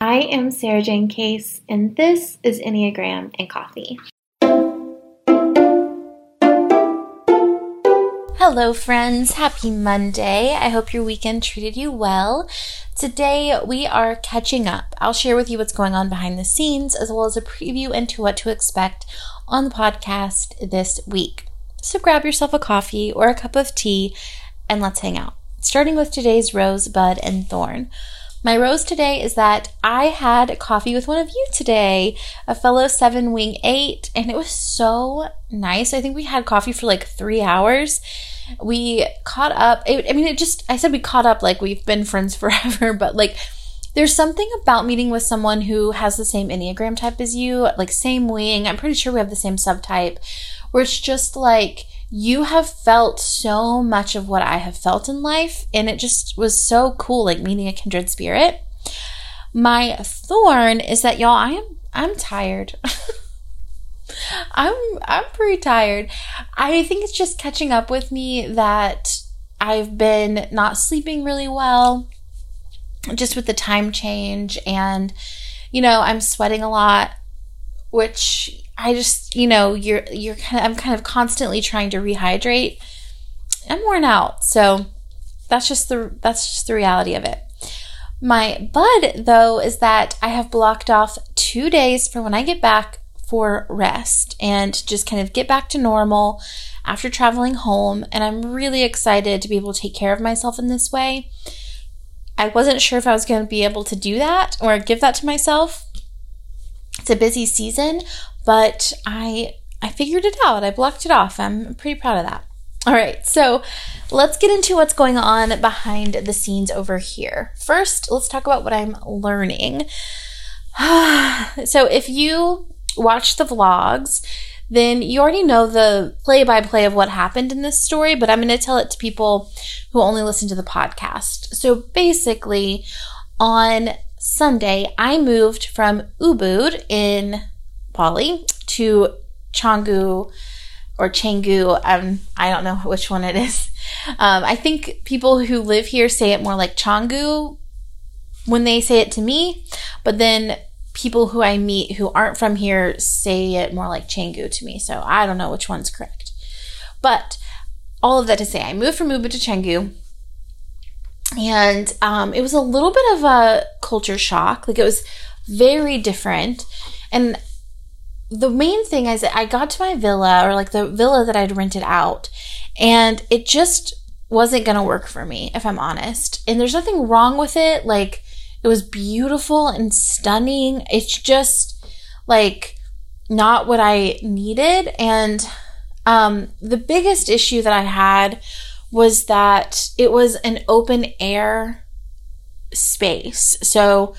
I am Sarah Jane Case, and this is Enneagram and Coffee. Hello, friends. Happy Monday. I hope your weekend treated you well. Today, we are catching up. I'll share with you what's going on behind the scenes, as well as a preview into what to expect on the podcast this week. So grab yourself a coffee or a cup of tea and let's hang out. Starting with today's rose, bud, and thorn. My rose today is that I had coffee with one of you today, a fellow seven wing eight, and it was so nice. I think we had coffee for like three hours. We caught up. I mean, it just, I said we caught up like we've been friends forever, but like, there's something about meeting with someone who has the same Enneagram type as you, like same wing. I'm pretty sure we have the same subtype, where it's just like, you have felt so much of what I have felt in life, and it just was so cool, like meeting a kindred spirit. My thorn is that y'all, I am I'm tired. I'm I'm pretty tired. I think it's just catching up with me that I've been not sleeping really well just with the time change and you know, I'm sweating a lot which I just, you know, you're you're kind of I'm kind of constantly trying to rehydrate. I'm worn out. So that's just the that's just the reality of it. My bud though is that I have blocked off 2 days for when I get back for rest and just kind of get back to normal after traveling home and I'm really excited to be able to take care of myself in this way. I wasn't sure if I was going to be able to do that or give that to myself. It's a busy season, but I I figured it out. I blocked it off. I'm pretty proud of that. All right, so let's get into what's going on behind the scenes over here. First, let's talk about what I'm learning. so, if you watch the vlogs, then you already know the play by play of what happened in this story, but I'm going to tell it to people who only listen to the podcast. So, basically, on Sunday, I moved from Ubud in Bali to Canggu or Changu. Um, I don't know which one it is. Um, I think people who live here say it more like Changu when they say it to me, but then people who I meet who aren't from here say it more like Changu to me. So I don't know which one's correct. But all of that to say, I moved from Ubud to Changu. And um, it was a little bit of a culture shock. Like it was very different. And the main thing is that I got to my villa or like the villa that I'd rented out and it just wasn't going to work for me if I'm honest. And there's nothing wrong with it. Like it was beautiful and stunning. It's just like not what I needed and um the biggest issue that I had was that it was an open air space. So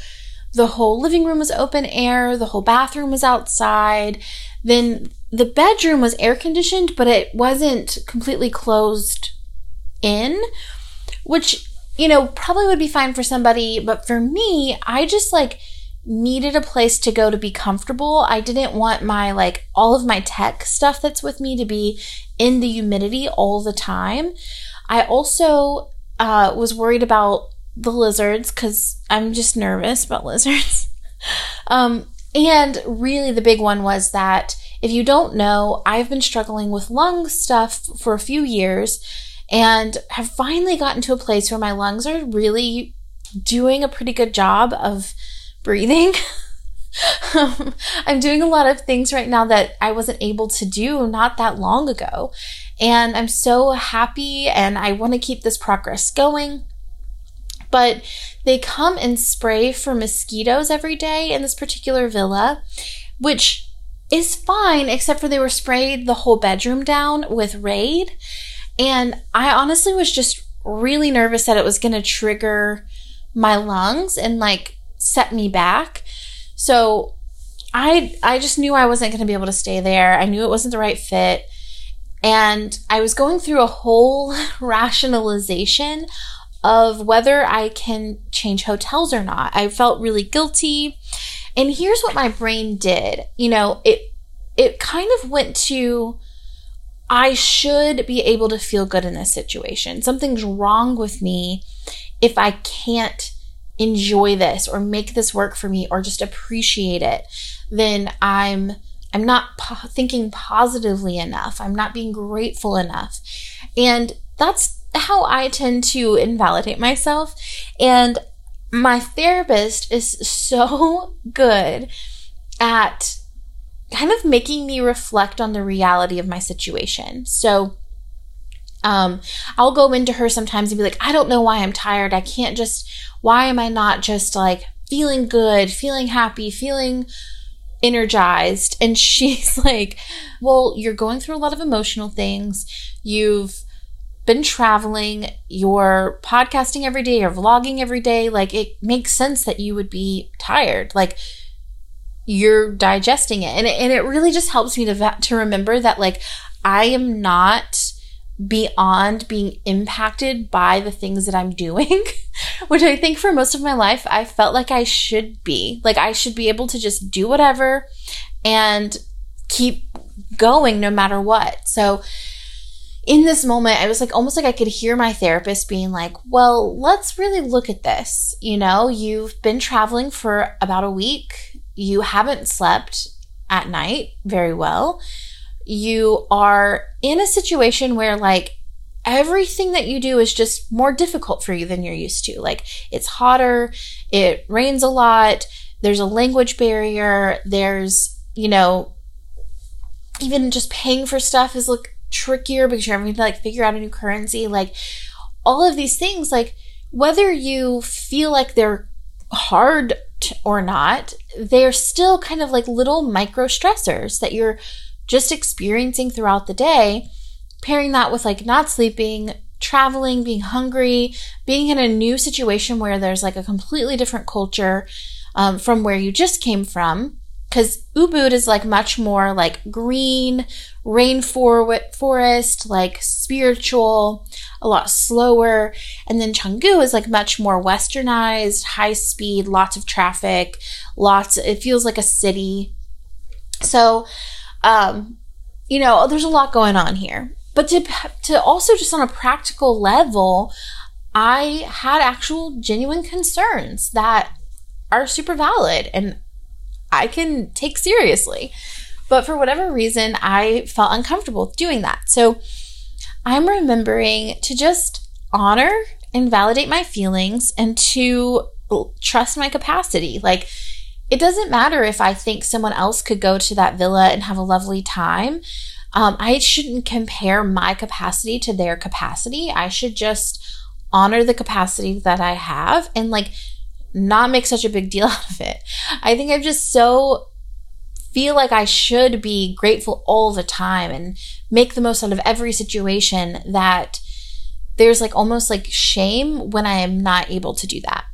the whole living room was open air, the whole bathroom was outside. Then the bedroom was air conditioned, but it wasn't completely closed in, which, you know, probably would be fine for somebody, but for me, I just like needed a place to go to be comfortable. I didn't want my like all of my tech stuff that's with me to be in the humidity all the time. I also uh, was worried about the lizards because I'm just nervous about lizards. um, and really, the big one was that if you don't know, I've been struggling with lung stuff for a few years and have finally gotten to a place where my lungs are really doing a pretty good job of breathing. Um, I'm doing a lot of things right now that I wasn't able to do not that long ago. And I'm so happy and I want to keep this progress going but they come and spray for mosquitoes every day in this particular villa, which is fine, except for they were sprayed the whole bedroom down with Raid. And I honestly was just really nervous that it was going to trigger my lungs and like set me back. So I I just knew I wasn't going to be able to stay there. I knew it wasn't the right fit. And I was going through a whole rationalization of whether I can change hotels or not. I felt really guilty. And here's what my brain did. You know, it it kind of went to I should be able to feel good in this situation. Something's wrong with me if I can't enjoy this or make this work for me or just appreciate it, then I'm I'm not po- thinking positively enough. I'm not being grateful enough. And that's how I tend to invalidate myself. And my therapist is so good at kind of making me reflect on the reality of my situation. So, um, I'll go into her sometimes and be like, I don't know why I'm tired. I can't just, why am I not just like feeling good, feeling happy, feeling energized? And she's like, Well, you're going through a lot of emotional things. You've been traveling, you're podcasting every day, you're vlogging every day. Like, it makes sense that you would be tired. Like, you're digesting it. And it, and it really just helps me to, to remember that, like, I am not beyond being impacted by the things that I'm doing, which I think for most of my life, I felt like I should be. Like, I should be able to just do whatever and keep going no matter what. So, in this moment, I was like almost like I could hear my therapist being like, Well, let's really look at this. You know, you've been traveling for about a week, you haven't slept at night very well you are in a situation where like everything that you do is just more difficult for you than you're used to. Like it's hotter, it rains a lot, there's a language barrier, there's, you know, even just paying for stuff is like trickier because you're having to like figure out a new currency. Like all of these things, like whether you feel like they're hard or not, they're still kind of like little micro stressors that you're just experiencing throughout the day, pairing that with like not sleeping, traveling, being hungry, being in a new situation where there's like a completely different culture um, from where you just came from. Because Ubud is like much more like green, rainforest, like spiritual, a lot slower. And then Canggu is like much more westernized, high speed, lots of traffic, lots, it feels like a city. So um, you know, there's a lot going on here. But to, to also just on a practical level, I had actual genuine concerns that are super valid and I can take seriously. But for whatever reason, I felt uncomfortable doing that. So I'm remembering to just honor and validate my feelings and to trust my capacity. Like, it doesn't matter if I think someone else could go to that villa and have a lovely time. Um, I shouldn't compare my capacity to their capacity. I should just honor the capacity that I have and like not make such a big deal out of it. I think I'm just so feel like I should be grateful all the time and make the most out of every situation that there's like almost like shame when I am not able to do that.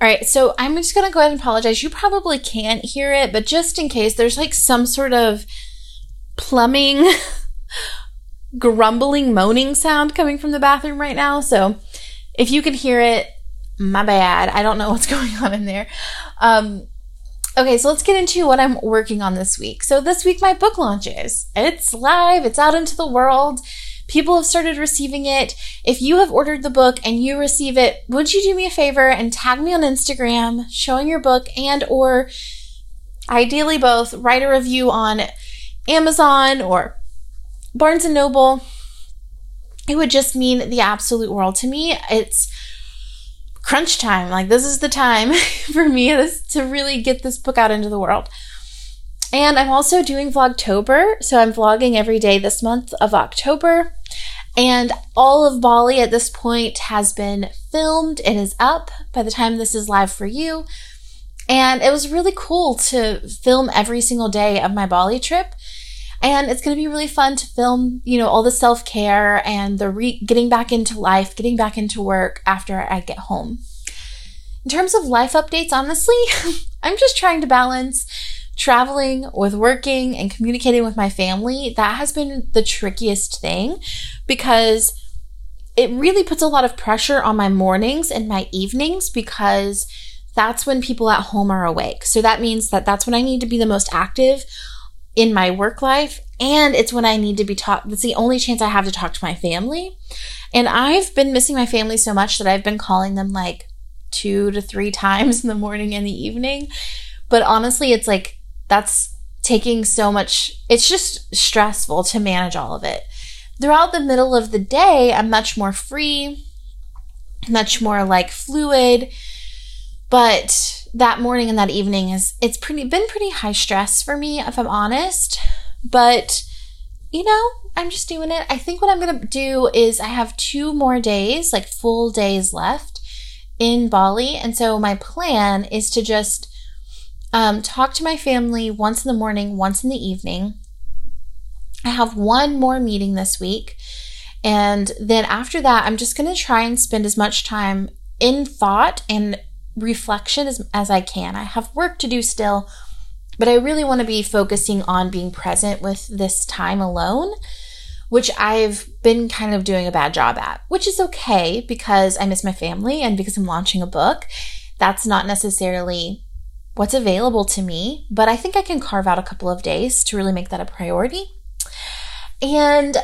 All right, so I'm just going to go ahead and apologize. You probably can't hear it, but just in case, there's like some sort of plumbing, grumbling, moaning sound coming from the bathroom right now. So if you can hear it, my bad. I don't know what's going on in there. Um, okay, so let's get into what I'm working on this week. So this week, my book launches. It's live, it's out into the world. People have started receiving it. If you have ordered the book and you receive it, would you do me a favor and tag me on Instagram showing your book and or ideally both write a review on Amazon or Barnes and Noble. It would just mean the absolute world to me. It's crunch time. Like this is the time for me to really get this book out into the world. And I'm also doing Vlogtober. So I'm vlogging every day this month of October. And all of Bali at this point has been filmed and is up by the time this is live for you. And it was really cool to film every single day of my Bali trip. And it's going to be really fun to film, you know, all the self care and the re- getting back into life, getting back into work after I get home. In terms of life updates, honestly, I'm just trying to balance traveling with working and communicating with my family, that has been the trickiest thing because it really puts a lot of pressure on my mornings and my evenings because that's when people at home are awake. So that means that that's when I need to be the most active in my work life and it's when I need to be talk that's the only chance I have to talk to my family. And I've been missing my family so much that I've been calling them like two to three times in the morning and the evening. But honestly, it's like that's taking so much, it's just stressful to manage all of it. Throughout the middle of the day, I'm much more free, much more like fluid. But that morning and that evening is it's pretty been pretty high stress for me if I'm honest. But you know, I'm just doing it. I think what I'm going to do is I have two more days, like full days left in Bali. And so my plan is to just um, talk to my family once in the morning, once in the evening. I have one more meeting this week. And then after that, I'm just going to try and spend as much time in thought and reflection as, as I can. I have work to do still, but I really want to be focusing on being present with this time alone, which I've been kind of doing a bad job at, which is okay because I miss my family and because I'm launching a book. That's not necessarily what's available to me, but I think I can carve out a couple of days to really make that a priority. And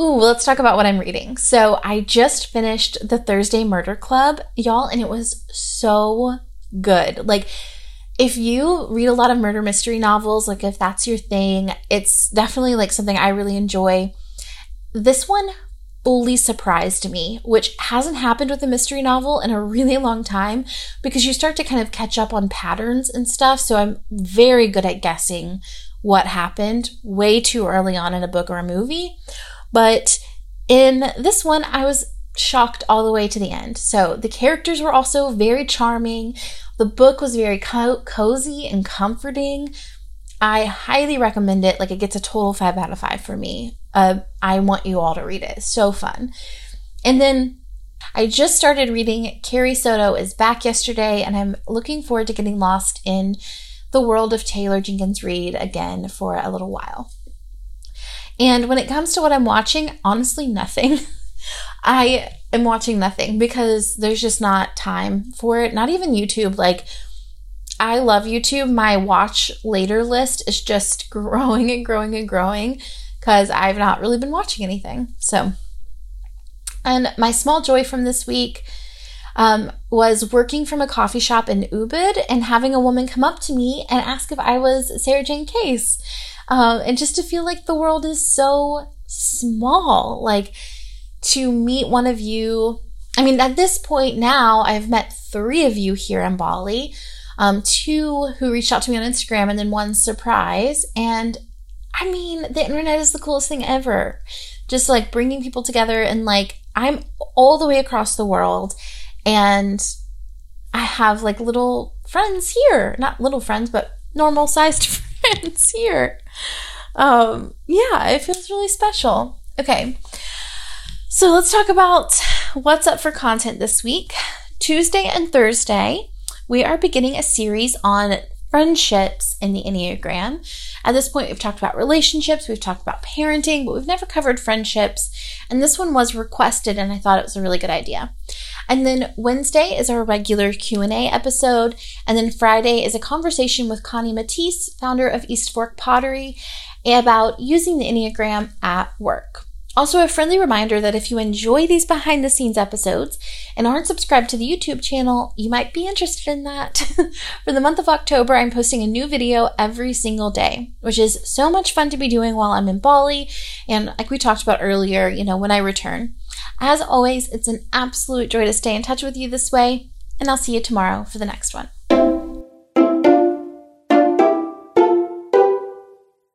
Ooh, let's talk about what I'm reading. So, I just finished the Thursday Murder Club, y'all, and it was so good. Like, if you read a lot of murder mystery novels, like if that's your thing, it's definitely like something I really enjoy. This one fully surprised me, which hasn't happened with a mystery novel in a really long time because you start to kind of catch up on patterns and stuff. So I'm very good at guessing what happened way too early on in a book or a movie. But in this one, I was shocked all the way to the end. So the characters were also very charming. The book was very co- cozy and comforting. I highly recommend it. Like it gets a total five out of five for me. Uh, I want you all to read it. So fun. And then I just started reading Carrie Soto is back yesterday, and I'm looking forward to getting lost in the world of Taylor Jenkins Reid again for a little while. And when it comes to what I'm watching, honestly, nothing. I am watching nothing because there's just not time for it. Not even YouTube. Like, I love YouTube. My watch later list is just growing and growing and growing because I've not really been watching anything. So, and my small joy from this week um, was working from a coffee shop in Ubud and having a woman come up to me and ask if I was Sarah Jane Case. Um, and just to feel like the world is so small, like to meet one of you. I mean, at this point now, I've met three of you here in Bali, um, two who reached out to me on Instagram, and then one surprise. And I mean, the internet is the coolest thing ever. Just like bringing people together, and like I'm all the way across the world, and I have like little friends here, not little friends, but normal sized friends here. Um, yeah, it feels really special. Okay. So let's talk about what's up for content this week. Tuesday and Thursday, we are beginning a series on friendships in the Enneagram. At this point, we've talked about relationships, we've talked about parenting, but we've never covered friendships. And this one was requested, and I thought it was a really good idea. And then Wednesday is our regular Q&A episode, and then Friday is a conversation with Connie Matisse, founder of East Fork Pottery, about using the Enneagram at work. Also, a friendly reminder that if you enjoy these behind the scenes episodes and aren't subscribed to the YouTube channel, you might be interested in that. For the month of October, I'm posting a new video every single day, which is so much fun to be doing while I'm in Bali. And like we talked about earlier, you know, when I return. As always, it's an absolute joy to stay in touch with you this way, and I'll see you tomorrow for the next one.